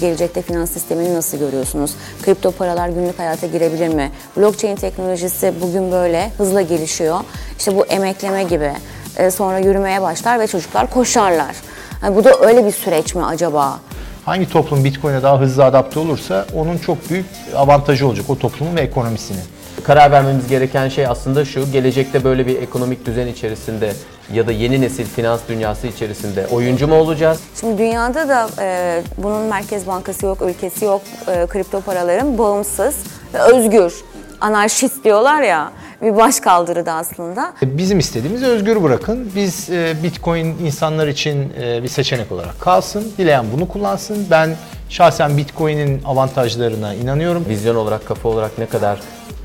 gelecekte finans sistemini nasıl görüyorsunuz? Kripto paralar günlük hayata girebilir mi? Blockchain teknolojisi bugün böyle hızla gelişiyor. İşte bu emekleme gibi e, sonra yürümeye başlar ve çocuklar koşarlar. Yani bu da öyle bir süreç mi acaba? Hangi toplum Bitcoin'e daha hızlı adapte olursa onun çok büyük avantajı olacak o toplumun ve ekonomisinin. Karar vermemiz gereken şey aslında şu, gelecekte böyle bir ekonomik düzen içerisinde ya da yeni nesil finans dünyası içerisinde oyuncu mu olacağız? Şimdi dünyada da e, bunun merkez bankası yok, ülkesi yok, e, kripto paraların bağımsız ve özgür, anarşist diyorlar ya bir baş kaldırıda aslında. Bizim istediğimiz özgür bırakın. Biz e, Bitcoin insanlar için e, bir seçenek olarak kalsın. Dileyen bunu kullansın. Ben şahsen Bitcoin'in avantajlarına inanıyorum. Vizyon olarak, kafa olarak ne kadar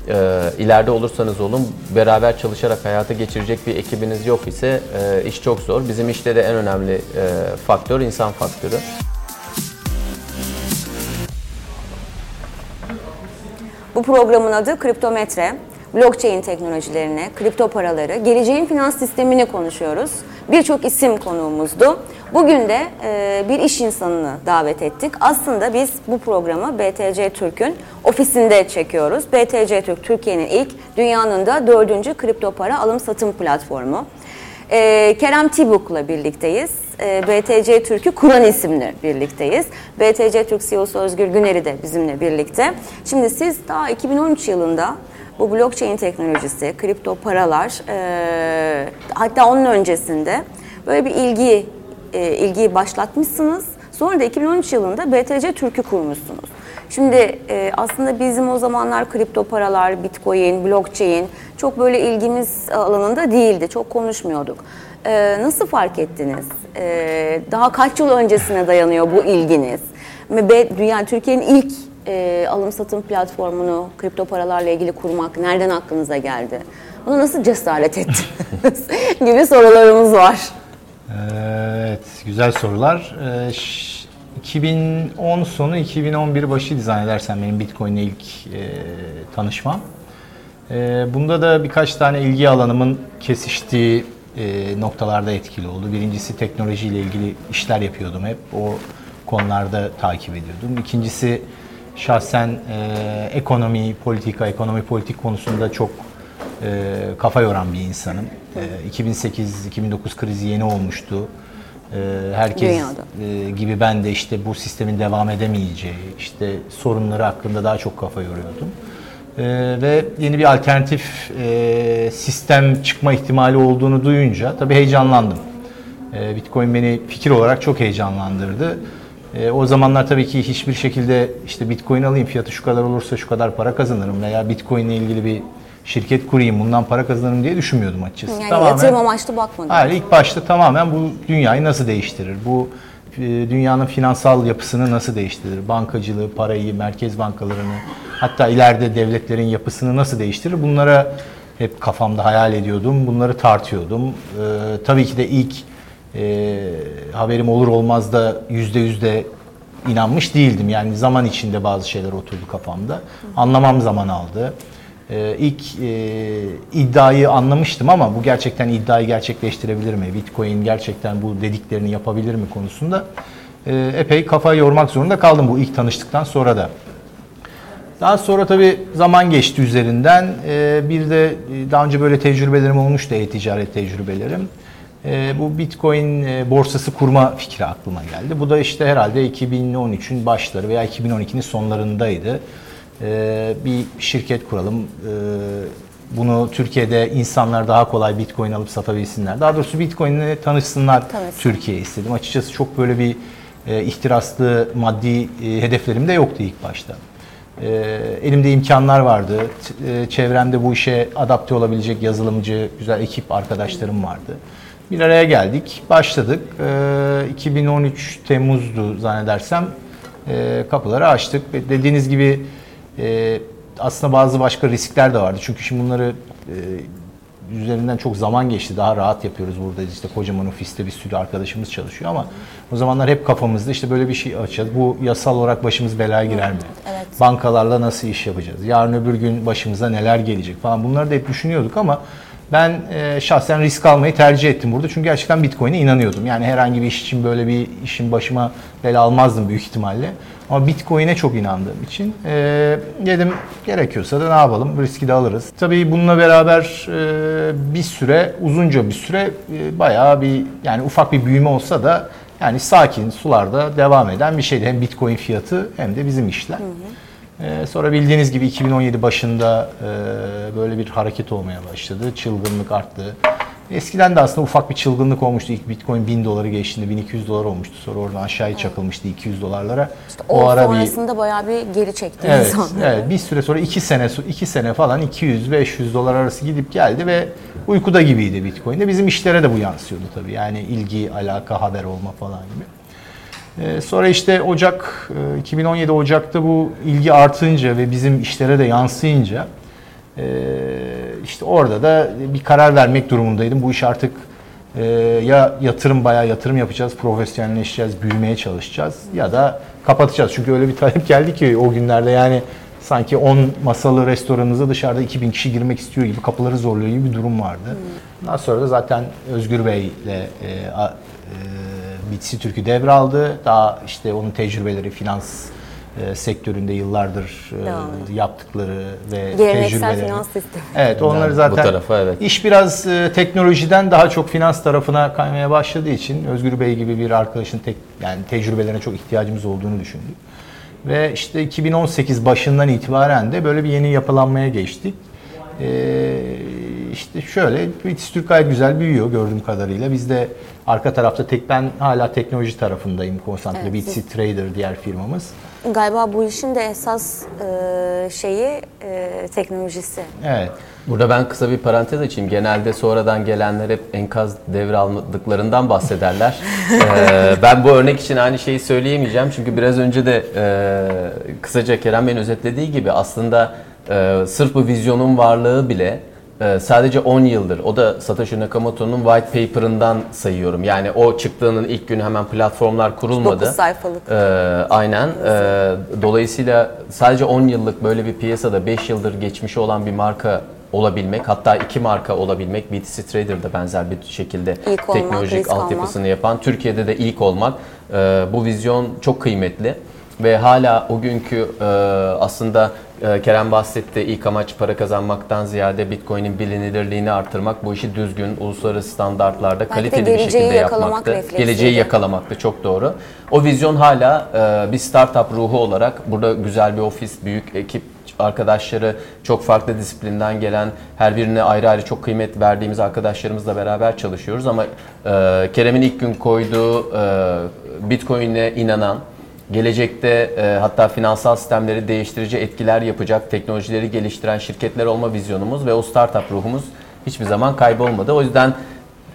e, ileride olursanız olun beraber çalışarak hayata geçirecek bir ekibiniz yok ise e, iş çok zor. Bizim işte de en önemli e, faktör insan faktörü. Bu programın adı Kriptometre. Blockchain teknolojilerini, kripto paraları, geleceğin finans sistemini konuşuyoruz. Birçok isim konuğumuzdu. Bugün de e, bir iş insanını davet ettik. Aslında biz bu programı BTC Türk'ün ofisinde çekiyoruz. BTC Türk Türkiye'nin ilk, dünyanın da dördüncü kripto para alım satım platformu. E, Kerem Tibuk'la birlikteyiz. E, BTC Türk'ü kuran isimle birlikteyiz. BTC Türk CEO'su Özgür Güner'i de bizimle birlikte. Şimdi siz daha 2013 yılında bu blockchain teknolojisi, kripto paralar, e, hatta onun öncesinde böyle bir ilgi e, ilgiyi başlatmışsınız. Sonra da 2013 yılında BTC Türk'ü kurmuşsunuz. Şimdi e, aslında bizim o zamanlar kripto paralar, bitcoin, blockchain çok böyle ilgimiz alanında değildi. Çok konuşmuyorduk. E, nasıl fark ettiniz? E, daha kaç yıl öncesine dayanıyor bu ilginiz? Ve yani Türkiye'nin ilk e, alım satım platformunu kripto paralarla ilgili kurmak nereden aklınıza geldi? Buna nasıl cesaret ettiniz? gibi sorularımız var. Evet, güzel sorular. Ee, 2010 sonu 2011 başı zannedersem benim Bitcoin ile ilk e, tanışmam. E, bunda da birkaç tane ilgi alanımın kesiştiği e, noktalarda etkili oldu. Birincisi teknolojiyle ilgili işler yapıyordum hep. O konularda takip ediyordum. İkincisi şahsen e, ekonomi, politika, ekonomi politik konusunda çok e, kafa yoran bir insanım. E, 2008-2009 krizi yeni olmuştu. E, herkes e, gibi ben de işte bu sistemin devam edemeyeceği, işte sorunları hakkında daha çok kafa yoruyordum. E, ve yeni bir alternatif e, sistem çıkma ihtimali olduğunu duyunca tabii heyecanlandım. E, Bitcoin beni fikir olarak çok heyecanlandırdı. E, o zamanlar tabii ki hiçbir şekilde işte Bitcoin alayım fiyatı şu kadar olursa şu kadar para kazanırım veya Bitcoin ile ilgili bir şirket kurayım bundan para kazanırım diye düşünmüyordum açıkçası. Yani tamamen, yatırım amaçlı bakmadım. Hayır ilk başta tamamen bu dünyayı nasıl değiştirir? Bu e, dünyanın finansal yapısını nasıl değiştirir? Bankacılığı, parayı, merkez bankalarını hatta ileride devletlerin yapısını nasıl değiştirir? Bunlara hep kafamda hayal ediyordum. Bunları tartıyordum. Ee, tabii ki de ilk e, haberim olur olmaz da yüzde yüzde inanmış değildim. Yani zaman içinde bazı şeyler oturdu kafamda. Anlamam zaman aldı. Ee, ilk e, iddiayı anlamıştım ama bu gerçekten iddiayı gerçekleştirebilir mi? Bitcoin gerçekten bu dediklerini yapabilir mi konusunda e, epey kafa yormak zorunda kaldım bu ilk tanıştıktan sonra da. Daha sonra tabii zaman geçti üzerinden. E, bir de e, daha önce böyle tecrübelerim olmuştu, e-ticaret tecrübelerim. E, bu Bitcoin e, borsası kurma fikri aklıma geldi. Bu da işte herhalde 2013'ün başları veya 2012'nin sonlarındaydı. E, bir şirket kuralım. E, bunu Türkiye'de insanlar daha kolay Bitcoin alıp satabilsinler. Daha doğrusu Bitcoin'le tanışsınlar evet. Türkiye istedim. Açıkçası çok böyle bir e, ihtiraslı maddi e, hedeflerim de yoktu ilk başta. E, elimde imkanlar vardı. E, çevremde bu işe adapte olabilecek yazılımcı, güzel ekip arkadaşlarım vardı. Bir araya geldik, başladık. E, 2013 Temmuz'du zannedersem. E, kapıları açtık. Dediğiniz gibi e, aslında bazı başka riskler de vardı. Çünkü şimdi bunları e, üzerinden çok zaman geçti. Daha rahat yapıyoruz burada. işte kocaman ofiste bir sürü arkadaşımız çalışıyor ama o zamanlar hep kafamızda işte böyle bir şey açacağız. Bu yasal olarak başımız belaya girer mi? Evet. Bankalarla nasıl iş yapacağız? Yarın öbür gün başımıza neler gelecek falan. Bunları da hep düşünüyorduk ama Ben e, şahsen risk almayı tercih ettim burada. Çünkü gerçekten Bitcoin'e inanıyordum. Yani herhangi bir iş için böyle bir işin başıma bela almazdım büyük ihtimalle. Ama Bitcoin'e çok inandığım için e, dedim gerekiyorsa da ne yapalım riski de alırız. Tabii bununla beraber e, bir süre uzunca bir süre e, bayağı bir yani ufak bir büyüme olsa da yani sakin sularda devam eden bir şeydi. Hem Bitcoin fiyatı hem de bizim işler. Ee, sonra bildiğiniz gibi 2017 başında e, böyle bir hareket olmaya başladı. Çılgınlık arttı. Eskiden de aslında ufak bir çılgınlık olmuştu. İlk Bitcoin 1000 doları geçtiğinde 1200 dolar olmuştu. Sonra oradan aşağıya çakılmıştı 200 dolarlara. O, sonrasında bayağı bir geri çekti Evet, insanlar. evet, bir süre sonra 2 sene 2 sene falan 200-500 dolar arası gidip geldi ve uykuda gibiydi Bitcoin'de. Bizim işlere de bu yansıyordu tabii. Yani ilgi, alaka, haber olma falan gibi. Ee, sonra işte Ocak, e, 2017 Ocak'ta bu ilgi artınca ve bizim işlere de yansıyınca e, işte orada da bir karar vermek durumundaydım. Bu iş artık e, ya yatırım bayağı yatırım yapacağız, profesyonelleşeceğiz, büyümeye çalışacağız ya da kapatacağız. Çünkü öyle bir talep geldi ki o günlerde yani sanki 10 masalı restoranınıza dışarıda 2000 kişi girmek istiyor gibi kapıları zorluyor gibi bir durum vardı. Ondan sonra da zaten Özgür Bey'le e, e, Bitsi Türk'ü devraldı. Daha işte onun tecrübeleri finans e, sektöründe yıllardır e, yaptıkları ve Geleneksel tecrübeleri. finans sistemi. Evet onları Yani bu zaten tarafa evet. iş biraz e, teknolojiden daha çok finans tarafına kaymaya başladığı için Özgür Bey gibi bir arkadaşın tek yani tecrübelerine çok ihtiyacımız olduğunu düşündük. Ve işte 2018 başından itibaren de böyle bir yeni yapılanmaya geçtik. Ee, işte şöyle Bitis Türk gayet güzel büyüyor gördüğüm kadarıyla. Biz de arka tarafta tek ben hala teknoloji tarafındayım konsantre. Evet, Bitsi siz- Trader diğer firmamız. Galiba bu işin de esas e, şeyi e, teknolojisi. Evet. Burada ben kısa bir parantez açayım. Genelde sonradan gelenler hep enkaz devraldıklarından bahsederler. Ee, ben bu örnek için aynı şeyi söyleyemeyeceğim. Çünkü biraz önce de e, kısaca Kerem Bey'in özetlediği gibi aslında e, sırf bu vizyonun varlığı bile e, sadece 10 yıldır. O da Satoshi Nakamoto'nun white paper'ından sayıyorum. Yani o çıktığının ilk günü hemen platformlar kurulmadı. 9 sayfalık. Ee, aynen. Ee, dolayısıyla sadece 10 yıllık böyle bir piyasada 5 yıldır geçmişi olan bir marka olabilmek, hatta iki marka olabilmek, BTC Trader da benzer bir şekilde İlk olmak, teknolojik risk altyapısını yapan, Türkiye'de de ilk olmak, e, bu vizyon çok kıymetli ve hala o günkü e, aslında e, Kerem bahsetti ilk amaç para kazanmaktan ziyade Bitcoin'in bilinirliğini artırmak, bu işi düzgün, uluslararası standartlarda kaliteli bir şekilde yapmaktı. refleksiydi. Geleceği yakalamakta çok doğru. O vizyon hala e, bir startup ruhu olarak burada güzel bir ofis, büyük ekip arkadaşları, çok farklı disiplinden gelen, her birine ayrı ayrı çok kıymet verdiğimiz arkadaşlarımızla beraber çalışıyoruz ama e, Kerem'in ilk gün koyduğu e, Bitcoin'e inanan, gelecekte e, hatta finansal sistemleri değiştirici etkiler yapacak teknolojileri geliştiren şirketler olma vizyonumuz ve o startup ruhumuz hiçbir zaman kaybolmadı. O yüzden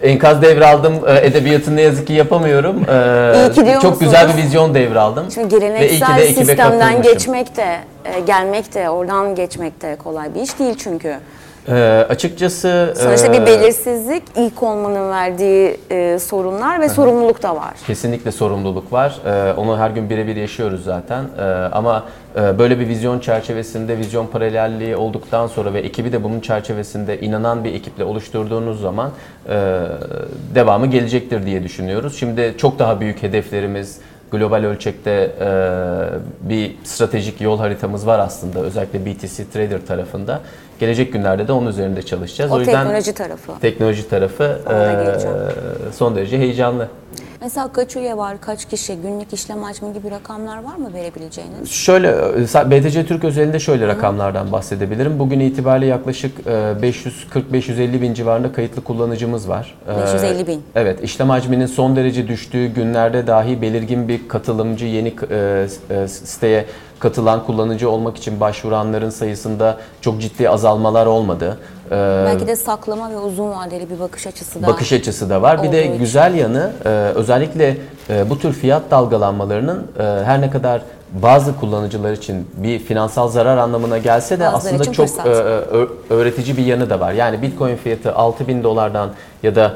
enkaz devraldım. E, edebiyatını ne yazık ki yapamıyorum. E, İyi ki çok güzel bir musunuz? vizyon devraldım. Şimdi Ve iyi ki geleneksel de sistemden geçmek de, e, gelmek de, oradan geçmek de kolay bir iş değil çünkü. E, açıkçası Sonuçta e, bir belirsizlik, ilk olmanın verdiği e, sorunlar ve sorumluluk da var. Kesinlikle sorumluluk var. Ee, onu her gün birebir yaşıyoruz zaten. Ee, ama e, böyle bir vizyon çerçevesinde, vizyon paralelliği olduktan sonra ve ekibi de bunun çerçevesinde inanan bir ekiple oluşturduğunuz zaman e, devamı gelecektir diye düşünüyoruz. Şimdi çok daha büyük hedeflerimiz, global ölçekte e, bir stratejik yol haritamız var aslında özellikle BTC Trader tarafında. Gelecek günlerde de onun üzerinde çalışacağız. O yüzden teknoloji tarafı. teknoloji tarafı e, son derece heyecanlı. Mesela kaç üye var, kaç kişi, günlük işlem hacmi gibi rakamlar var mı verebileceğiniz? Şöyle, e, BTC Türk özelinde şöyle rakamlardan bahsedebilirim. Bugün itibariyle yaklaşık e, 540-550 bin civarında kayıtlı kullanıcımız var. E, 550 bin. Evet, işlem hacminin son derece düştüğü günlerde dahi belirgin bir katılımcı yeni e, e, siteye katılan kullanıcı olmak için başvuranların sayısında çok ciddi azalmalar olmadı. E, Belki de saklama ve uzun vadeli bir bakış açısı da bakış açısı da var. Bir de için. güzel yanı e, özellikle e, bu tür fiyat dalgalanmalarının e, her ne kadar bazı kullanıcılar için bir finansal zarar anlamına gelse de Bazıları aslında çok e, öğretici bir yanı da var. Yani Bitcoin fiyatı 6000 dolardan ya da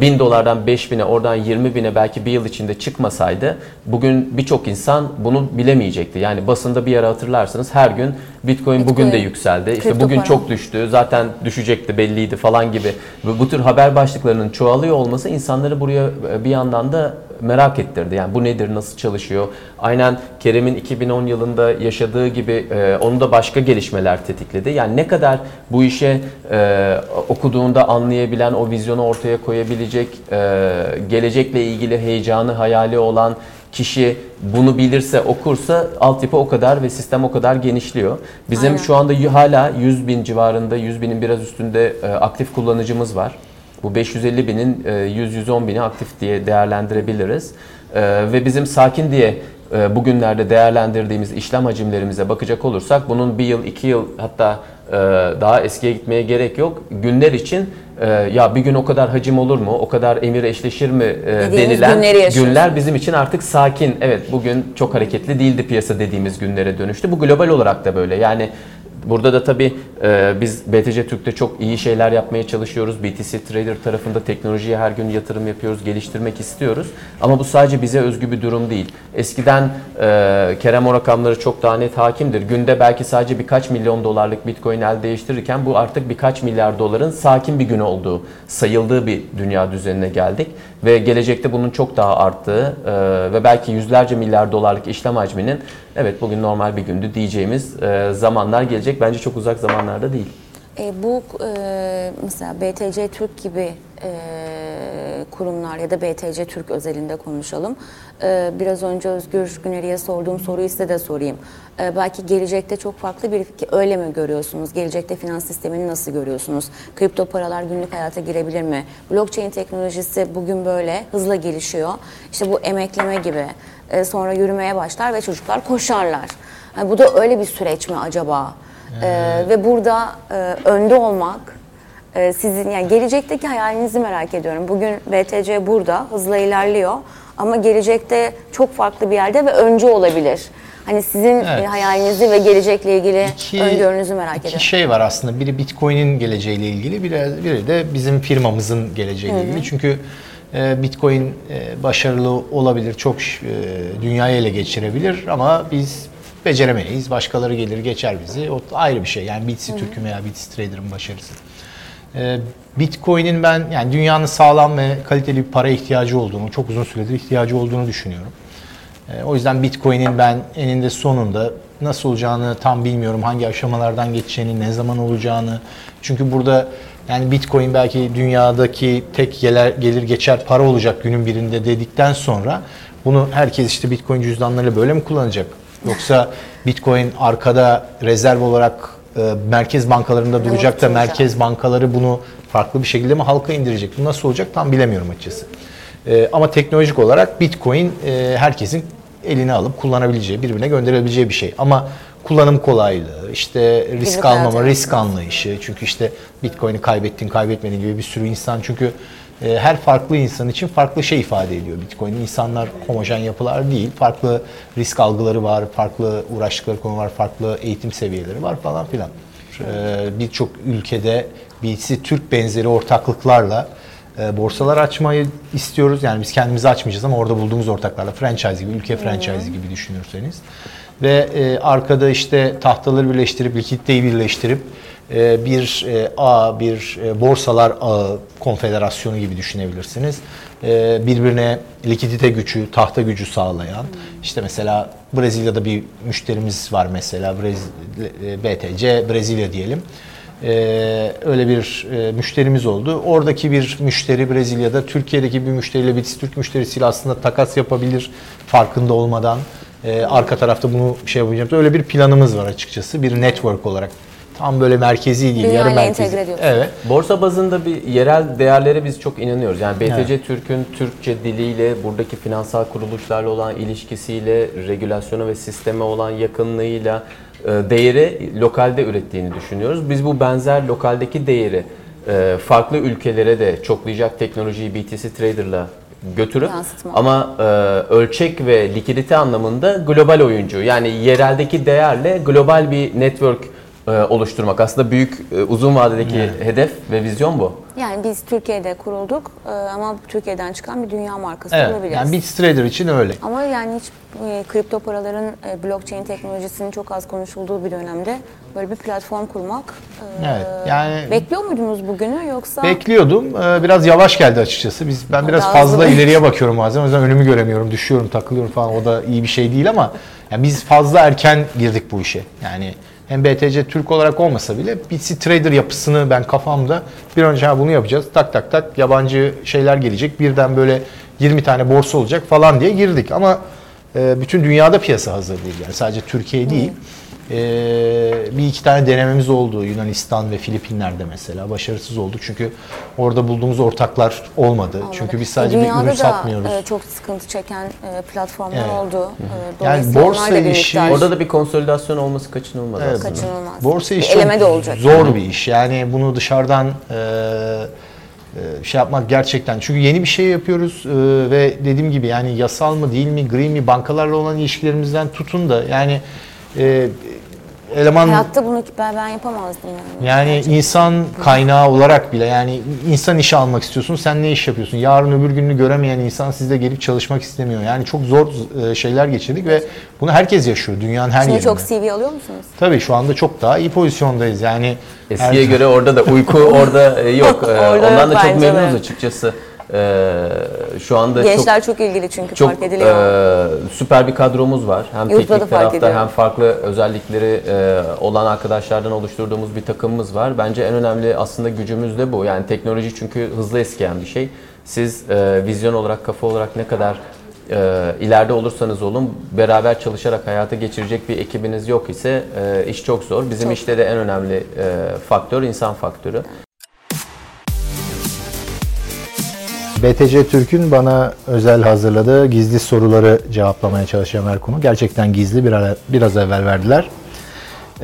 1000 dolardan 5000'e oradan 20 bine belki bir yıl içinde çıkmasaydı bugün birçok insan bunu bilemeyecekti. Yani basında bir yere hatırlarsınız her gün Bitcoin, bugün de Bitcoin, yükseldi. İşte kripto bugün para. çok düştü. Zaten düşecekti belliydi falan gibi. Bu tür haber başlıklarının çoğalıyor olması insanları buraya e, bir yandan da merak ettirdi. Yani bu nedir, nasıl çalışıyor? Aynen Kerem'in 2010 yılında yaşadığı gibi e, onu da başka gelişmeler tetikledi. Yani ne kadar bu işe e, okuduğunda anlayabilen, o vizyonu ortaya koyabilecek, e, gelecekle ilgili heyecanı, hayali olan kişi bunu bilirse, okursa altyapı o kadar ve sistem o kadar genişliyor. Bizim Aynen. şu anda hala 100 bin civarında, 100 binin biraz üstünde e, aktif kullanıcımız var. Bu 550 binin e, 100-110 bini aktif diye değerlendirebiliriz. E, Ve bizim sakin diye e, bugünlerde değerlendirdiğimiz işlem hacimlerimize bakacak olursak bunun bir yıl, iki yıl hatta e, daha eskiye gitmeye gerek yok. Günler için e, ya bir gün o kadar hacim olur mu, o kadar emir eşleşir mi e, Dediğimiz denilen günler bizim için artık sakin. Evet bugün çok hareketli değildi piyasa dediğimiz günlere dönüştü. Bu global olarak da böyle. Yani Burada da tabii e, biz BTC Türk'te çok iyi şeyler yapmaya çalışıyoruz. BTC Trader tarafında teknolojiye her gün yatırım yapıyoruz, geliştirmek istiyoruz. Ama bu sadece bize özgü bir durum değil. Eskiden e, Kerem o rakamları çok daha net hakimdir. Günde belki sadece birkaç milyon dolarlık Bitcoin el değiştirirken bu artık birkaç milyar doların sakin bir gün olduğu, sayıldığı bir dünya düzenine geldik. Ve gelecekte bunun çok daha arttığı e, ve belki yüzlerce milyar dolarlık işlem hacminin evet bugün normal bir gündü diyeceğimiz e, zamanlar gelecek. Bence çok uzak zamanlarda değil. E, bu e, mesela BTC Türk gibi e, kurumlar ya da BTC Türk özelinde konuşalım. E, biraz önce Özgür Güneri'ye sorduğum soruyu size de sorayım. E, belki gelecekte çok farklı bir fikir, öyle mi görüyorsunuz? Gelecekte finans sistemini nasıl görüyorsunuz? Kripto paralar günlük hayata girebilir mi? Blockchain teknolojisi bugün böyle hızla gelişiyor. İşte bu emekleme gibi e, sonra yürümeye başlar ve çocuklar koşarlar. Yani bu da öyle bir süreç mi acaba? Ee, ve burada e, önde olmak e, sizin yani gelecekteki hayalinizi merak ediyorum. Bugün BTC burada hızla ilerliyor ama gelecekte çok farklı bir yerde ve önce olabilir. Hani sizin Evet. e, hayalinizi ve gelecekle ilgili İki- öngörünüzü merak iki ediyorum. şey var aslında. Biri Bitcoin'in geleceğiyle ilgili, biri, biri de bizim firmamızın geleceğiyle ilgili. Çünkü e, Bitcoin e, başarılı olabilir, çok e, dünyayı ele geçirebilir ama biz beceremeyiz. Başkaları gelir geçer bizi. O ayrı bir şey. Yani BTC Türk'ün veya BTC Trader'ın başarısı. E, Bitcoin'in ben yani dünyanın sağlam ve kaliteli bir para ihtiyacı olduğunu, çok uzun süredir ihtiyacı olduğunu düşünüyorum. E, O yüzden Bitcoin'in ben eninde sonunda nasıl olacağını tam bilmiyorum. Hangi aşamalardan geçeceğini, ne zaman olacağını. Çünkü burada yani Bitcoin belki dünyadaki tek gelir, gelir geçer para olacak günün birinde dedikten sonra bunu herkes işte Bitcoin cüzdanlarıyla böyle mi kullanacak? Yoksa Bitcoin arkada rezerv olarak e, merkez bankalarında duracak da merkez bankaları bunu farklı bir şekilde mi halka indirecek? Bu nasıl olacak tam bilemiyorum açıkçası. Ee, ama teknolojik olarak Bitcoin e, herkesin eline alıp kullanabileceği, birbirine gönderebileceği bir şey. Ama kullanım kolaylığı, işte risk almama, risk anlayışı. Çünkü işte Bitcoin'i kaybettin, kaybetmedin gibi bir sürü insan. Çünkü e, her farklı insan için farklı şey ifade ediyor Bitcoin. İnsanlar homojen yapılar değil. Farklı risk algıları var, farklı uğraştıkları konu var, farklı eğitim seviyeleri var falan filan. Ee, Birçok ülkede birisi Türk benzeri ortaklıklarla e, borsalar açmayı istiyoruz. Yani biz kendimizi açmayacağız ama orada bulduğumuz ortaklarla franchise gibi, ülke franchise gibi düşünürseniz. Ve e, arkada işte tahtaları birleştirip, likiditeyi birleştirip e, bir e, ağ, bir e, borsalar ağı, konfederasyonu gibi düşünebilirsiniz. E, birbirine likidite gücü, tahta gücü sağlayan. işte mesela Brezilya'da bir müşterimiz var mesela, Brez, e, BTC, Brezilya diyelim. Ee, öyle bir müşterimiz oldu. Oradaki bir müşteri Brezilya'da Türkiye'deki bir müşteriyle Bitis Türk müşterisiyle aslında takas yapabilir farkında olmadan. Ee, arka tarafta bunu şey yapacağım. Öyle bir planımız var açıkçası. Bir network olarak. Tam böyle merkezi değil, Dünyayla yarı merkezi. entegre. Evet. Borsa bazında bir yerel değerlere biz çok inanıyoruz. Yani BTC Türk'ün Türkçe diliyle, buradaki finansal kuruluşlarla olan ilişkisiyle, regülasyona ve sisteme olan yakınlığıyla e, değeri lokalde ürettiğini düşünüyoruz. Biz bu benzer lokaldeki değeri e, farklı ülkelere de çoklayacak teknolojiyi BTC Trader'la götürüp Yansıtma. ama e, ölçek ve likidite anlamında global oyuncu yani yereldeki değerle global bir network e, oluşturmak aslında büyük e, uzun vadedeki hedef ve vizyon bu. Yani biz Türkiye'de kurulduk e, ama Türkiye'den çıkan bir dünya markası Evet. olabiliriz. Yani BitTrader için öyle. Ama yani hiç e, kripto paraların e, blockchain teknolojisinin çok az konuşulduğu bir dönemde böyle bir platform kurmak e, Evet, yani- bekliyor muydunuz bugünü yoksa Bekliyordum. Biraz yavaş geldi açıkçası. Biz ben biraz Daha fazla hızlı. ileriye bakıyorum bazen. O yüzden önümü göremiyorum, düşüyorum, takılıyorum falan. O da iyi bir şey değil ama yani biz fazla erken girdik bu işe. Yani hem BTC Türk olarak olmasa bile BTC Trader yapısını ben kafamda bir önce ha bunu yapacağız. Tak tak tak yabancı şeyler gelecek. Birden böyle 20 tane borsa olacak falan diye girdik. Ama e, bütün dünyada piyasa hazır değil. Yani sadece Türkiye değil. Ee, bir iki tane denememiz oldu Yunanistan ve Filipinler'de mesela başarısız olduk çünkü orada bulduğumuz ortaklar olmadı çünkü biz sadece bir Dünyada ürün da, satmıyoruz. e, çok sıkıntı çeken e, platformlar Evet. oldu. E, Yani dolayısıyla borsa bir işi- miktar Orada da bir konsolidasyon olması kaçınılmaz Evet. aslında. kaçınılmaz. Borsa Bir işi eleme de olacak. zor bir iş. Yani bunu dışarıdan e, şey yapmak gerçekten. Çünkü yeni bir şey yapıyoruz ve dediğim gibi yani yasal mı değil mi, gri mi, bankalarla olan ilişkilerimizden tutun da yani e, eleman Hayatta bunu ben, ben yapamazdım yani. Yani insan kaynağı olarak bile yani insan işe almak istiyorsun sen ne iş yapıyorsun? Yarın öbür gününü göremeyen insan sizde gelip çalışmak istemiyor. Yani çok zor e, şeyler geçirdik ve bunu herkes yaşıyor dünyanın her Şimdi yerinde. çok CV alıyor musunuz? Tabii şu anda çok daha iyi pozisyondayız. Yani Eskiye her- göre orada da uyku orada e, yok. E, Orada Ondan da çok memnunuz açıkçası. E, şu anda çok Gençler çok, ilgili çünkü çok fark ediliyor. e, süper bir kadromuz var. Hem da teknik tarafta ediyor. hem farklı özellikleri e, olan arkadaşlardan oluşturduğumuz bir takımımız var. Bence en önemli aslında gücümüz de bu. Yani teknoloji çünkü hızlı eskiyen bir şey. Siz e, vizyon olarak, kafa olarak ne kadar e, ileride olursanız olun beraber çalışarak hayata geçirecek bir ekibiniz yok ise e, iş çok zor. Bizim Çok. işte de en önemli e, faktör insan faktörü. BTC Türk'ün bana özel hazırladığı gizli soruları cevaplamaya çalışacağım her konu. Gerçekten gizli bir ara- biraz evvel verdiler.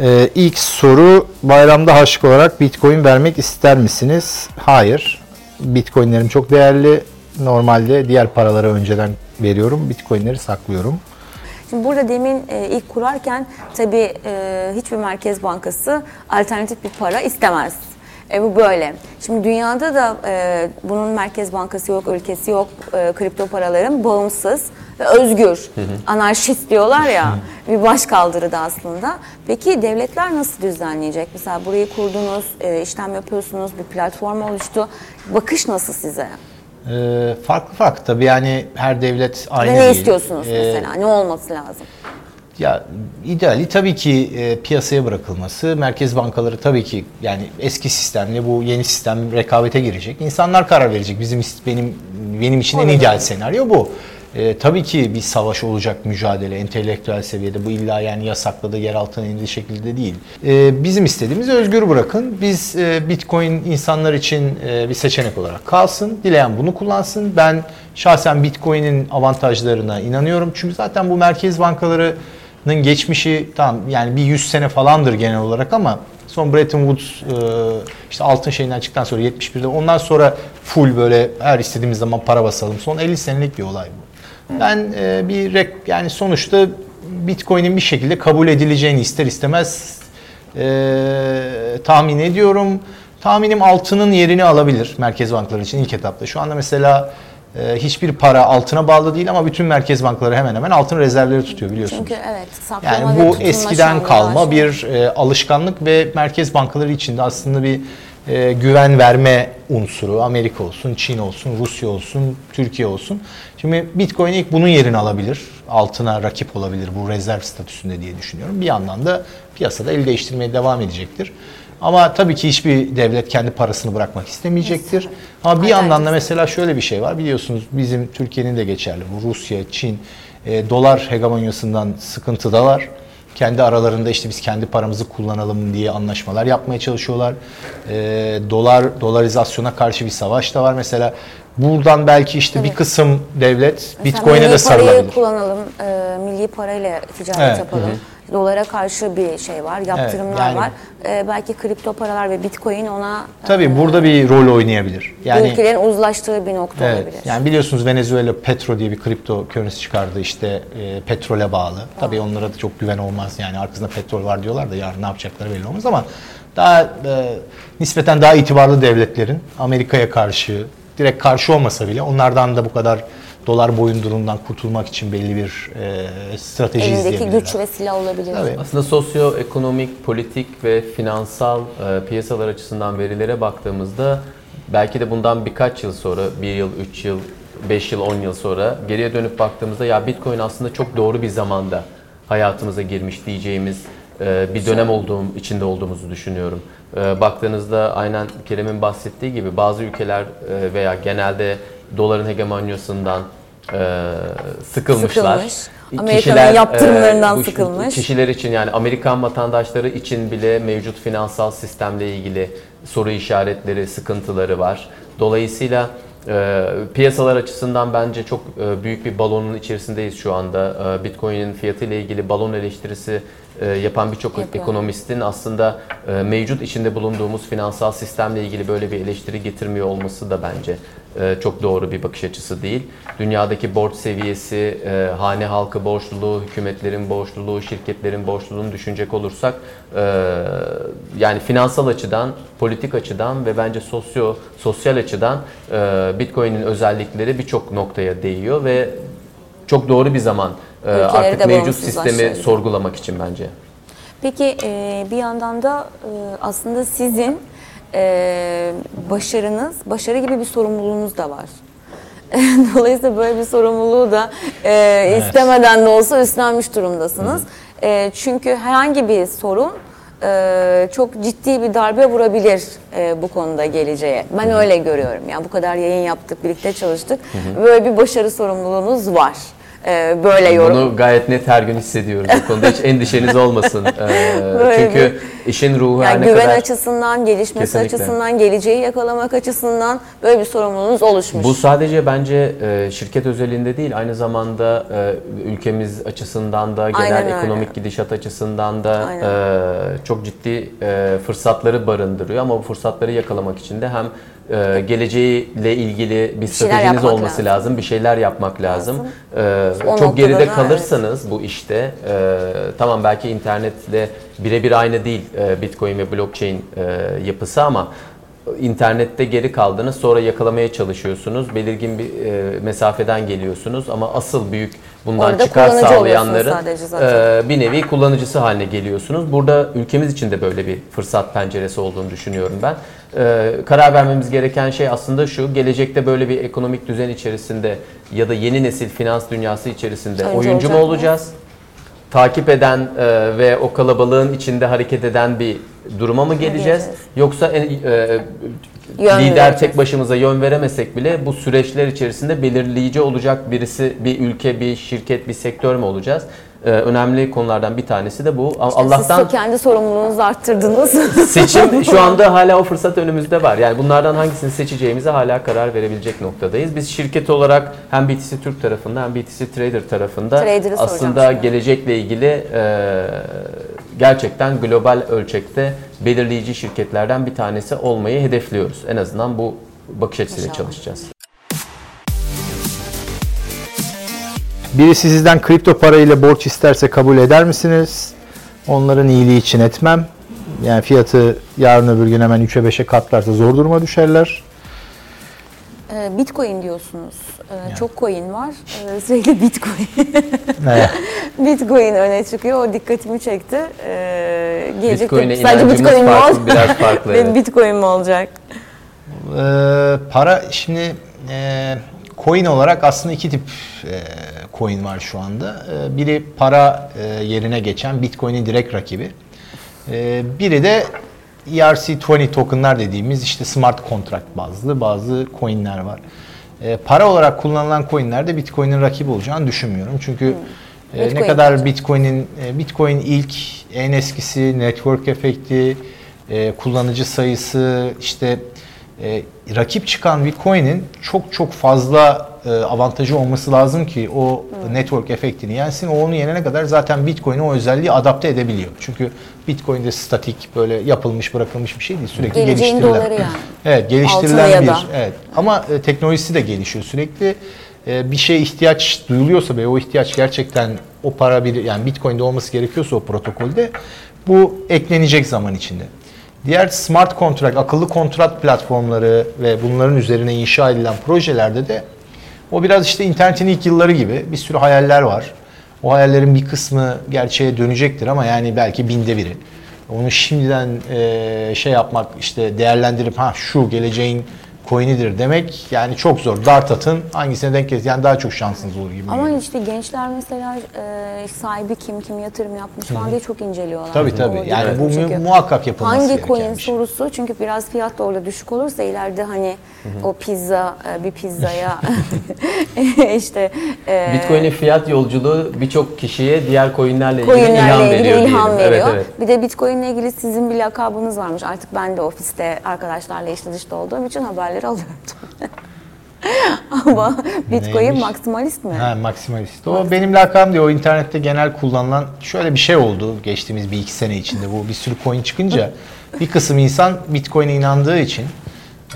Ee, ilk soru bayramda harçlık olarak Bitcoin vermek ister misiniz? Hayır. Bitcoinlerim çok değerli. Normalde diğer paraları önceden veriyorum. Bitcoinleri saklıyorum. Şimdi burada demin e, ilk kurarken tabii e, hiçbir merkez bankası alternatif bir para istemez. E, bu böyle. Şimdi dünyada da e, bunun merkez bankası yok, ülkesi yok. E, kripto paraların bağımsız ve özgür. Anarşist diyorlar ya. bir baş kaldırıda aslında. Peki devletler nasıl düzenleyecek? Mesela burayı kurdunuz, e, işlem yapıyorsunuz, bir platform oluştu. Bakış nasıl size? Ee, farklı farklı tabii yani her devlet aynı Ve ne değil. istiyorsunuz Ee, mesela? Ne olması lazım? Ya ideali tabii ki e, piyasaya bırakılması. Merkez bankaları tabii ki yani eski sistemle bu yeni sistem rekabete girecek. İnsanlar karar verecek. Bizim benim benim için en ideal senaryo bu. E, tabii ki bir savaş olacak mücadele entelektüel seviyede. Bu illa yani yasakladığı yer altına indiği şekilde değil. E, bizim istediğimiz özgür bırakın. Biz e, Bitcoin insanlar için e, bir seçenek olarak kalsın. Dileyen bunu kullansın. Ben şahsen Bitcoin'in avantajlarına inanıyorum. Çünkü zaten bu merkez bankaları geçmişi tamam yani bir 100 sene falandır genel olarak ama son Bretton Woods e, işte altın şeyinden çıktıktan sonra 71'de ondan sonra full böyle her istediğimiz zaman para basalım. Son 50 senelik bir olay bu. Ben e, bir rek, yani sonuçta Bitcoin'in bir şekilde kabul edileceğini ister istemez e, tahmin ediyorum. Tahminim altının yerini alabilir merkez bankaları için ilk etapta. Şu anda mesela hiçbir para altına bağlı değil ama bütün merkez bankaları hemen hemen altın rezervleri tutuyor biliyorsunuz. Çünkü evet saklama Yani bu eskiden kalma var. bir e, alışkanlık ve merkez bankaları içinde aslında bir e, güven verme unsuru. Amerika olsun, Çin olsun, Rusya olsun, Türkiye olsun. Şimdi Bitcoin ilk bunun yerini alabilir. Altına rakip olabilir bu rezerv statüsünde diye düşünüyorum. Bir yandan da piyasada el değiştirmeye devam edecektir. Ama tabii ki hiçbir devlet kendi parasını bırakmak istemeyecektir. Ama bir yandan da mesela şöyle bir şey var. Biliyorsunuz bizim Türkiye'nin de geçerli. Bu Rusya, Çin e, dolar hegemonyasından sıkıntıdalar. Kendi aralarında işte biz kendi paramızı kullanalım diye anlaşmalar yapmaya çalışıyorlar. E, dolar dolarizasyona karşı bir savaş da var. Mesela buradan belki işte bir kısım devlet Bitcoin'e milli de sarılabilir. parayı kullanalım, e, milli parayla ticaret Evet. yapalım. Dolara karşı bir şey var, yaptırımlar yani- var. E, belki kripto paralar ve bitcoin ona Tabii burada bir rol oynayabilir. Yani ülkelerin uzlaştığı bir nokta Evet. olabilir. Yani biliyorsunuz Venezuela Petro diye bir kripto currency çıkardı işte e, petrole bağlı. Tabii onlara da çok güven olmaz. Yani arkasında petrol var diyorlar da yarın ne yapacakları belli olmaz ama daha e, nispeten daha itibarlı devletlerin Amerika'ya karşı direkt karşı olmasa bile onlardan da bu kadar dolar boyundurumdan kurtulmak için belli bir e, strateji Elindeki izleyebilirler. güç ve silah olabilir. Tabii. Aslında sosyoekonomik, politik ve finansal e, piyasalar açısından verilere baktığımızda belki de bundan birkaç yıl sonra, bir yıl, üç yıl, beş yıl, on yıl sonra geriye dönüp baktığımızda ya Bitcoin aslında çok doğru bir zamanda hayatımıza girmiş diyeceğimiz e, bir dönem olduğum içinde olduğumuzu düşünüyorum. E, baktığınızda aynen Kerem'in bahsettiği gibi bazı ülkeler e, veya genelde doların hegemonyasından e, sıkılmışlar. Sıkılmış. Amerika'nın yaptırımlarından sıkılmış. Kişiler için yani Amerikan vatandaşları için bile mevcut finansal sistemle ilgili soru işaretleri, sıkıntıları var. Dolayısıyla e, piyasalar açısından bence çok e, büyük bir balonun içerisindeyiz şu anda. E, Bitcoin'in fiyatı ile ilgili balon eleştirisi e, yapan birçok ekonomistin aslında e, mevcut içinde bulunduğumuz finansal sistemle ilgili böyle bir eleştiri getirmiyor olması da bence e, çok doğru bir bakış açısı değil. Dünyadaki borç seviyesi, e, hane halkı borçluluğu, hükümetlerin borçluluğu, şirketlerin borçluluğunu düşünecek olursak e, yani finansal açıdan, politik açıdan ve bence sosyo sosyal açıdan e, Bitcoin'in özellikleri birçok noktaya değiyor ve çok doğru bir zaman e, Ülkeleri artık mevcut sistemi sorgulamak için bence. Peki e, bir yandan da e, aslında sizin e, başarınız, başarı gibi bir sorumluluğunuz da var. Dolayısıyla böyle bir sorumluluğu da e, istemeden de olsa üstlenmiş durumdasınız. E, çünkü herhangi bir sorun e, çok ciddi bir darbe vurabilir e, bu konuda geleceğe. Ben öyle görüyorum. Yani bu kadar yayın yaptık, birlikte çalıştık. Böyle bir başarı sorumluluğunuz var. E, böyle yorum. Bunu gayet net her gün hissediyoruz. Bu konuda hiç endişeniz olmasın. Ee, çünkü işin ruhu her Yani ne güven kadar... açısından, gelişmesi Kesinlikle. açısından, geleceği yakalamak açısından böyle bir sorumluluğunuz oluşmuş. Bu sadece bence e, şirket özelinde değil, aynı zamanda e, ülkemiz açısından da, genel Aynen öyle. ekonomik gidişat açısından da Aynen. e, çok ciddi e, fırsatları barındırıyor. Ama bu fırsatları yakalamak için de hem e, geleceğiyle ilgili bir şeyler stratejiniz olması lazım. lazım. bir şeyler yapmak lazım. E, O çok geride da kalırsanız bu işte, e, tamam belki internetle birebir aynı değil e, Bitcoin ve blockchain e, yapısı ama internette geri kaldınız sonra yakalamaya çalışıyorsunuz. Belirgin bir e, mesafeden geliyorsunuz ama asıl büyük bundan Orada çıkar sağlayanların e, bir nevi kullanıcısı haline geliyorsunuz. Burada ülkemiz için de böyle bir fırsat penceresi olduğunu düşünüyorum ben. E, karar vermemiz gereken şey aslında şu, gelecekte böyle bir ekonomik düzen içerisinde ya da yeni nesil finans dünyası içerisinde Öncü oyuncu olacak mu mı? olacağız? takip eden e, ve o kalabalığın içinde hareket eden bir duruma mı geleceğiz? geleceğiz? Yoksa e, e, Yön lider vereceğiz. tek başımıza yön veremesek bile bu süreçler içerisinde belirleyici olacak birisi, bir ülke, bir şirket, bir sektör mü olacağız? E, önemli konulardan bir tanesi de bu. A- Allah'tan Siz kendi sorumluluğunuzu arttırdınız. seçim şu anda hala o fırsat önümüzde var. Yani bunlardan hangisini seçeceğimize hala karar verebilecek noktadayız. Biz şirket olarak hem BTC Türk tarafında hem BTC Trader tarafında Trader'ı aslında gelecekle ilgili e, gerçekten global ölçekte belirleyici şirketlerden bir tanesi olmayı hedefliyoruz. En azından bu bakış açısıyla İnşallah. çalışacağız. Birisi sizden kripto parayla borç isterse kabul eder misiniz? Onların iyiliği için etmem. Yani fiyatı yarın öbür gün hemen 3'e 5'e katlarsa zor duruma düşerler. Ee, Bitcoin diyorsunuz. Ee, Çok coin var. Ee, Sürekli Bitcoin. Evet. Bitcoin öne çıkıyor. O dikkatimi çekti. Gelecekte Bitcoin'e sadece Bitcoin mi olacak? biraz farklı, Benim evet. Bitcoin mi olacak? Ee, para şimdi e, coin olarak aslında iki tip e, coin var şu anda. Ee, biri para e, yerine geçen Bitcoin'in direkt rakibi. Ee, biri de ERC20 tokenlar dediğimiz işte smart contract bazlı bazı coinler var. Ee, para olarak kullanılan coinlerde Bitcoin'in rakibi olacağını düşünmüyorum. Çünkü e, ne kadar. Bitcoin'in e, Bitcoin ilk en eskisi network efekti, kullanıcı sayısı işte e, rakip çıkan bir coin'in çok çok fazla e, avantajı olması lazım ki o network efektini yensin. O onu yenene kadar zaten Bitcoin'e o özelliği adapte edebiliyor. Çünkü Bitcoin'de statik böyle yapılmış bırakılmış bir şey değil. Sürekli Geleceğin geliştirilen. doları yani. Evet, geliştirilen bir evet. Ama e, teknolojisi de gelişiyor sürekli. E, bir şeye ihtiyaç duyuluyorsa ve o ihtiyaç gerçekten o para bir yani Bitcoin'de olması gerekiyorsa o protokolde bu eklenecek zaman içinde. Diğer smart contract, akıllı kontrat platformları ve bunların üzerine inşa edilen projelerde de o biraz işte internetin ilk yılları gibi bir sürü hayaller var. O hayallerin bir kısmı gerçeğe dönecektir ama yani belki binde biri. Onu şimdiden e, şey yapmak işte değerlendirip ha şu geleceğin coin'idir demek yani çok zor. Dart atın hangisine denk gelir yani daha çok şansınız olur gibi. Ama geliyor. işte gençler mesela e, sahibi kim, kim yatırım yapmış falan diye çok inceliyorlar. Tabii tabii. O Yani bu mu- çekiyor. muhakkak yapılması Hangi coin şey. sorusu çünkü biraz fiyat da orada düşük olursa ileride hani o pizza e, bir pizzaya işte e, Bitcoin'in fiyat yolculuğu birçok kişiye diğer coinlerle ilgili ilham ilgili veriyor ilham diyelim. veriyor. Evet, evet. Bir de Bitcoin ile ilgili sizin bir lakabınız varmış. Artık ben de ofiste arkadaşlarla işte dışta olduğum için haberleri alıyordum. Ama Bitcoin maksimalist mi? Ha, maksimalist. O benim lakabım diyor. O internette genel kullanılan şöyle bir şey oldu geçtiğimiz bir iki sene içinde. Bu bir sürü coin çıkınca bir kısım insan Bitcoin'e inandığı için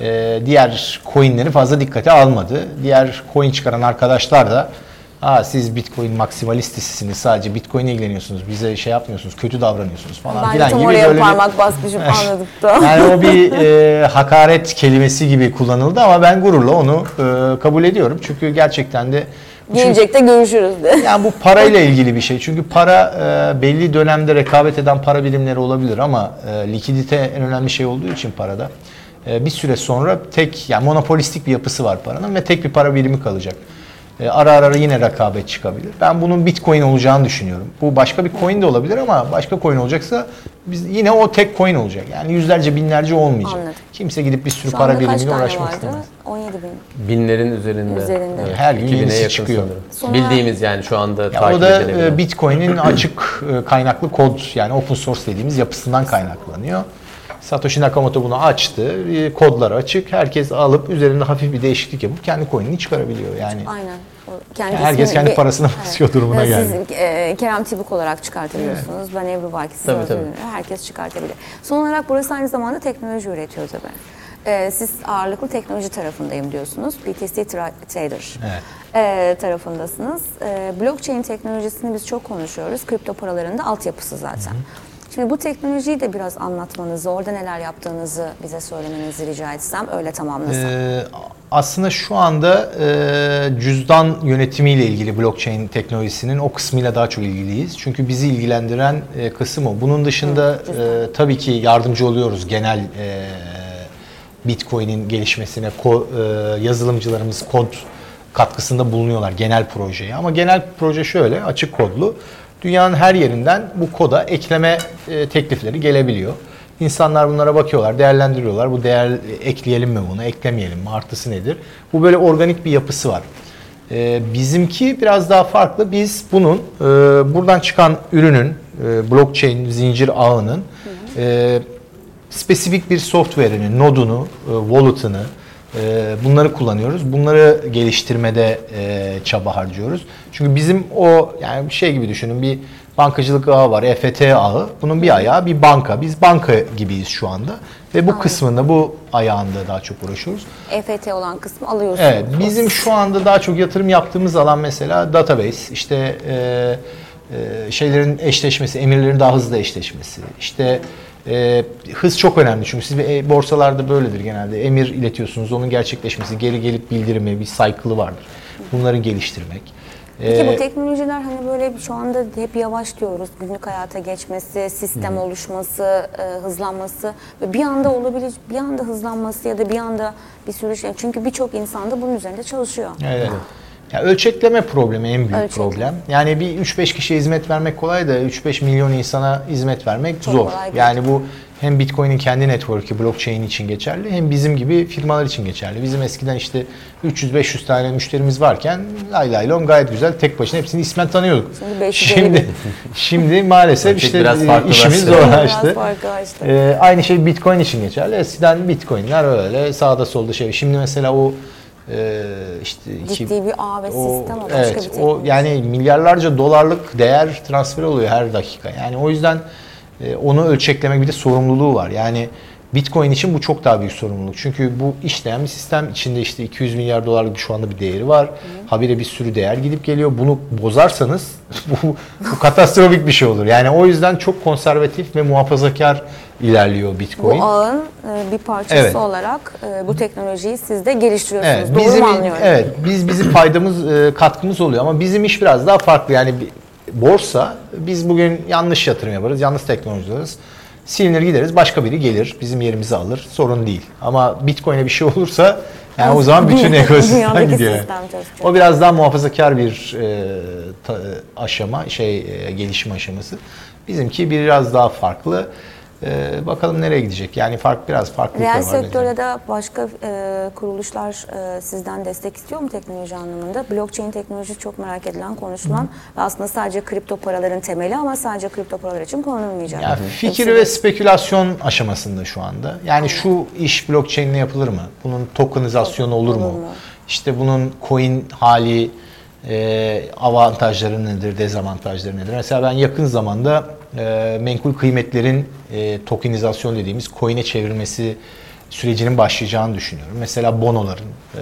e, diğer coinleri fazla dikkate almadı. Diğer coin çıkaran arkadaşlar da Aa, siz Bitcoin maksimalistisiniz sadece Bitcoin'e ilgileniyorsunuz bize şey yapmıyorsunuz kötü davranıyorsunuz falan Ben filan gibi oraya böyle bir- parmak basmışım anladım da. yani o bir e, hakaret kelimesi gibi kullanıldı ama ben gururla onu e, kabul ediyorum. Çünkü gerçekten de çünkü- Gelecekte görüşürüz de. yani bu parayla ilgili bir şey. Çünkü para e, belli dönemde rekabet eden para birimleri olabilir ama e, likidite en önemli şey olduğu için parada e, bir süre sonra tek yani monopolistik bir yapısı var paranın ve tek bir para birimi kalacak. E, ara ara yine rekabet çıkabilir. Ben bunun Bitcoin olacağını düşünüyorum. Bu başka bir coin de olabilir ama başka coin olacaksa biz yine o tek coin olacak. Yani yüzlerce binlerce olmayacak. Anladım. Kimse gidip bir sürü Şu para anda kaç birimiyle tane uğraşmak vardı? istemez. 17 bin. Binlerin üzerinde. Üzerinde. Her gün 2000'e yenisi yakın çıkıyor. sanırım. Sonra- Bildiğimiz yani şu anda Ya takip o da edilebilen. e, Bitcoin'in açık e, kaynaklı kod yani open source dediğimiz yapısından kaynaklanıyor. Satoshi Nakamoto bunu açtı. e, Kodları açık. Herkes alıp üzerinde hafif bir değişiklik yapıp kendi coin'ini çıkarabiliyor. Yani Aynen. Kendi Yani herkes kendi bir- parasına basıyor durumuna Ya geldi. Siz e, Kerem Tibuk olarak çıkartabiliyorsunuz. Ben Ebru Bakis Tabii, tabii. Herkes çıkartabilir. Son olarak burası aynı zamanda teknoloji üretiyor tabii. E, siz ağırlıklı teknoloji tarafındayım diyorsunuz. BTC Tra- Trader Evet. e, tarafındasınız. E, blockchain teknolojisini biz çok konuşuyoruz. Kripto paraların da altyapısı zaten. Şimdi bu teknolojiyi de biraz anlatmanızı, orada neler yaptığınızı bize söylemenizi rica etsem, öyle tamamlasam. e, aslında şu anda e, cüzdan yönetimiyle ilgili blockchain teknolojisinin o kısmıyla daha çok ilgiliyiz. Çünkü bizi ilgilendiren e, kısım o. Bunun dışında e, tabii ki yardımcı oluyoruz genel e, Bitcoin'in gelişmesine. Ko- e, yazılımcılarımız kod katkısında bulunuyorlar genel projeye. Ama genel proje şöyle açık kodlu. Dünyanın her yerinden bu koda ekleme e, teklifleri gelebiliyor. İnsanlar bunlara bakıyorlar, değerlendiriyorlar. Bu değer ekleyelim mi bunu, eklemeyelim mi, artısı nedir? Bu böyle organik bir yapısı var. E, bizimki biraz daha farklı. Biz bunun e, buradan çıkan ürünün, e, blockchain zincir ağının e, spesifik bir software'ini, nodunu, e, wallet'ını e, bunları kullanıyoruz. Bunları geliştirmede e, çaba harcıyoruz. Çünkü bizim o yani şey gibi düşünün bir bankacılık ağı var, EFT ağı. Bunun bir ayağı bir banka. Biz banka gibiyiz şu anda ve bu kısmında bu ayağında daha çok uğraşıyoruz. EFT olan kısmı alıyorsunuz. Evet, bizim şu anda daha çok yatırım yaptığımız alan mesela database, işte e, e, şeylerin eşleşmesi, emirlerin daha hızlı eşleşmesi. İşte e, hız çok önemli çünkü siz e, borsalarda böyledir genelde. Emir iletiyorsunuz, onun gerçekleşmesi, geri gelip bildirimi, bir cycle'ı vardır. Bunları geliştirmek. Peki E, bu teknolojiler hani böyle şu anda hep yavaş diyoruz. Günlük hayata geçmesi, sistem oluşması, e, hızlanması ve bir anda olabilir, bir anda hızlanması ya da bir anda bir sürü şey. Çünkü birçok insan da bunun üzerinde çalışıyor. Evet. Ya ölçekleme problemi en büyük Ölçekleme. problem. Yani bir 3-5 kişiye hizmet vermek kolay da 3-5 milyon insana hizmet vermek Çok zor. kolay değil. Yani bu hem Bitcoin'in kendi network'ü, blockchain için geçerli hem bizim gibi firmalar için geçerli. Bizim eskiden işte 300-500 tane müşterimiz varken lay lay lom gayet güzel tek başına hepsini ismen tanıyorduk. Şimdi 550 Şimdi, şimdi maalesef işte biraz e, farklılaştı. işimiz zorlaştı. Biraz farklılaştı. Ee, aynı şey Bitcoin için geçerli. Eskiden Bitcoin'ler öyle sağda solda şey. Şimdi mesela o e, işte iki- Ciddi bir ağ ve o- sistem o başka evet, bir o yani milyarlarca dolarlık değer transferi oluyor her dakika. Yani o yüzden e, onu ölçeklemek bir de sorumluluğu var. Yani Bitcoin için bu çok daha büyük sorumluluk. Çünkü bu işleyen bir sistem içinde işte 200 milyar dolarlık şu anda bir değeri var. Habire bir sürü değer gidip geliyor. Bunu bozarsanız bu, bu katastrofik bir şey olur. Yani o yüzden çok konservatif ve muhafazakar ilerliyor Bitcoin. Bu ağın e, bir parçası Evet. olarak e, bu teknolojiyi siz de geliştiriyorsunuz. Evet, Doğru bizim mu anlıyorum? evet biz bizim faydamız e, katkımız oluyor ama bizim iş biraz daha farklı. Yani borsa biz bugün yanlış yatırım yaparız, yanlış teknoloji alırız. Silinir gideriz, başka biri gelir, bizim yerimizi alır. Sorun değil. Ama Bitcoin'e bir şey olursa yani o zaman bütün ekosistem gidiyor. O biraz daha muhafazakar bir e, ta- aşama, şey e, gelişim aşaması. Bizimki biraz daha farklı. E, bakalım nereye gidecek? Yani fark biraz farklı. Reel sektörde de başka e, kuruluşlar e, sizden destek istiyor mu teknoloji anlamında? Blockchain teknolojisi çok merak edilen, konuşulan ve aslında sadece kripto paraların temeli ama sadece kripto paralar için kullanılmayacak. Ya fikir Hepsi ve de- spekülasyon aşamasında şu anda. Yani şu iş blockchain'le yapılır mı? Bunun tokenizasyonu olur mu? Olur mu? İşte bunun coin hali e, avantajları nedir, dezavantajları nedir? Mesela ben yakın zamanda e, menkul kıymetlerin e, tokenizasyon dediğimiz coin'e çevrilmesi sürecinin başlayacağını düşünüyorum. Mesela bonoların, e,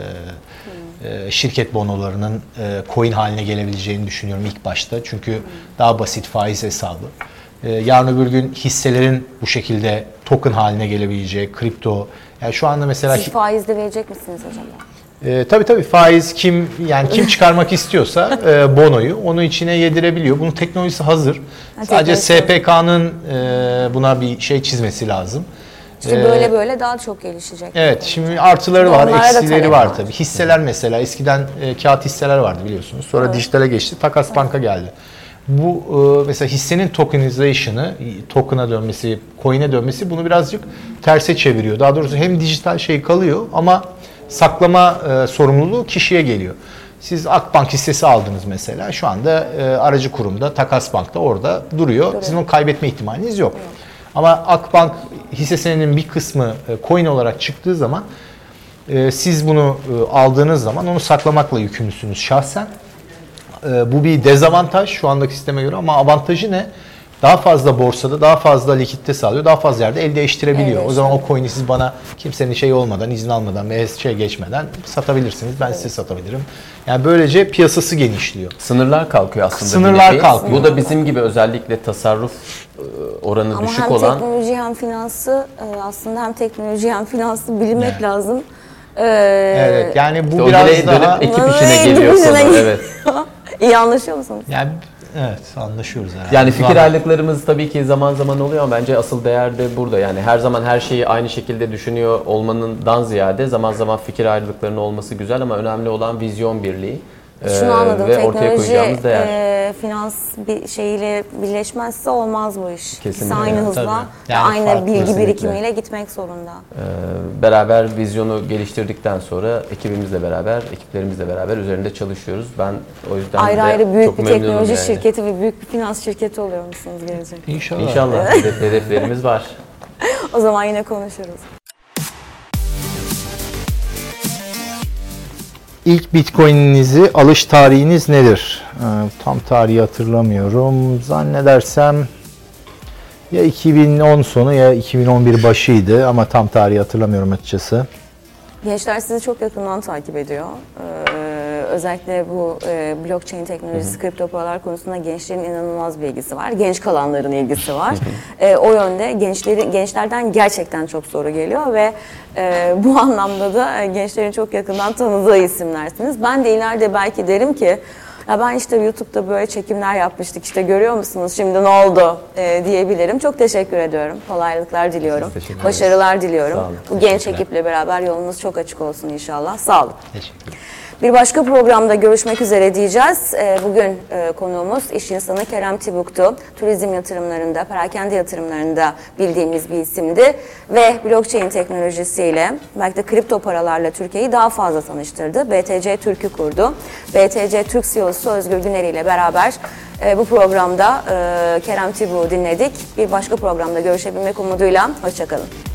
e, şirket bonolarının e, coin haline gelebileceğini düşünüyorum ilk başta. Çünkü daha basit faiz hesabı. E, yarın öbür gün hisselerin bu şekilde token haline gelebileceği, kripto. Yani şu anda mesela Siz faizde verecek misiniz acaba? E, tabii tabii faiz kim yani kim çıkarmak istiyorsa e, bonoyu onu içine yedirebiliyor. Bunun teknolojisi hazır. Ha, Sadece SPK'nın e, buna bir şey çizmesi lazım. İşte Ee, böyle böyle daha çok gelişecek. Evet şimdi artıları var, Onlara eksileri var var. tabii. Hisseler mesela eskiden e, kağıt hisseler vardı biliyorsunuz. Sonra dijitale geçti. Takas Bank'a geldi. Bu e, mesela hissenin tokenization'ı, token'a dönmesi, coin'e dönmesi bunu birazcık terse çeviriyor. Daha doğrusu hem dijital şey kalıyor ama saklama e, sorumluluğu kişiye geliyor. Siz Akbank hissesi aldınız mesela. Şu anda e, aracı kurumda, Takas Bank'ta orada duruyor. Sizin onu kaybetme ihtimaliniz yok. Ama Akbank hisse senedinin bir kısmı e, coin olarak çıktığı zaman e, siz bunu e, aldığınız zaman onu saklamakla yükümlüsünüz şahsen. E, bu bir dezavantaj şu andaki sisteme göre ama avantajı ne? Daha fazla borsada, daha fazla likitte sağlıyor, daha fazla yerde el değiştirebiliyor. El o zaman o coin'i siz bana kimsenin şey olmadan, izin almadan ve şey geçmeden satabilirsiniz. Ben size satabilirim. Yani böylece piyasası genişliyor. Sınırlar kalkıyor aslında. Sınırlar kalkıyor. Bu da bizim gibi özellikle tasarruf e, oranı Ama düşük hem olan teknoloji hem finansı e, aslında hem teknoloji hem finansı bilmek Evet. lazım. Ee, Evet yani bu İşte biraz daha... ekip işine geliyor geliyor. Evet. İyi anlaşıyor musunuz? Yani evet anlaşıyoruz herhalde. Yani fikir Zaman- ayrılıklarımız tabii ki zaman zaman oluyor ama bence asıl değer de burada. Yani her zaman her şeyi aynı şekilde düşünüyor olmanından ziyade zaman zaman fikir ayrılıklarının olması güzel ama önemli olan vizyon birliği. Şunu Ee, anladım. Ve ortaya Teknoloji koyacağımız değer. e, finans bir şeyiyle birleşmezse olmaz bu iş. İkisi Kesinlikle. aynı Evet, hızla tabii. Yani aynı farklı. bilgi Kesinlikle. birikimiyle gitmek zorunda. Ee, beraber vizyonu geliştirdikten sonra ekibimizle beraber, ekiplerimizle beraber üzerinde çalışıyoruz. Ben o yüzden ayrı de ayrı büyük çok bir teknoloji yani. şirketi ve büyük bir finans şirketi oluyor musunuz gelecek? İnşallah. İnşallah hedef- hedeflerimiz var. O zaman yine konuşuruz. İlk Bitcoin'inizi alış tarihiniz nedir? Ee, tam tarihi hatırlamıyorum. Zannedersem ya 2010 sonu ya 2011 başıydı ama tam tarihi hatırlamıyorum açıkçası. Gençler sizi çok yakından takip ediyor. Ee, özellikle bu e, blockchain teknolojisi, kripto paralar konusunda gençlerin inanılmaz bir ilgisi var. Genç kalanların ilgisi var. Ee, o yönde gençleri, gençlerden gerçekten çok soru geliyor ve e, bu anlamda da e, gençlerin çok yakından tanıdığı isimlersiniz. Ben de ileride belki derim ki ya ben işte YouTube'da böyle çekimler yapmıştık işte görüyor musunuz şimdi ne oldu e, diyebilirim. Çok teşekkür ediyorum. Kolaylıklar diliyorum. Başarılar diliyorum. Bu genç ekiple beraber yolunuz çok açık olsun inşallah. Sağ olun. Teşekkür Bir başka programda görüşmek üzere diyeceğiz. Ee, Bugün e, konuğumuz iş insanı Kerem Tibuk'tu. Turizm yatırımlarında, perakende yatırımlarında bildiğimiz bir isimdi. Ve blockchain teknolojisiyle, belki de kripto paralarla Türkiye'yi daha fazla tanıştırdı. BTC Türk'ü kurdu. BTC Türk CEO'su Özgür Güneri ile beraber e, bu programda e, Kerem Tibuk'u dinledik. Bir başka programda görüşebilmek umuduyla. Hoşçakalın.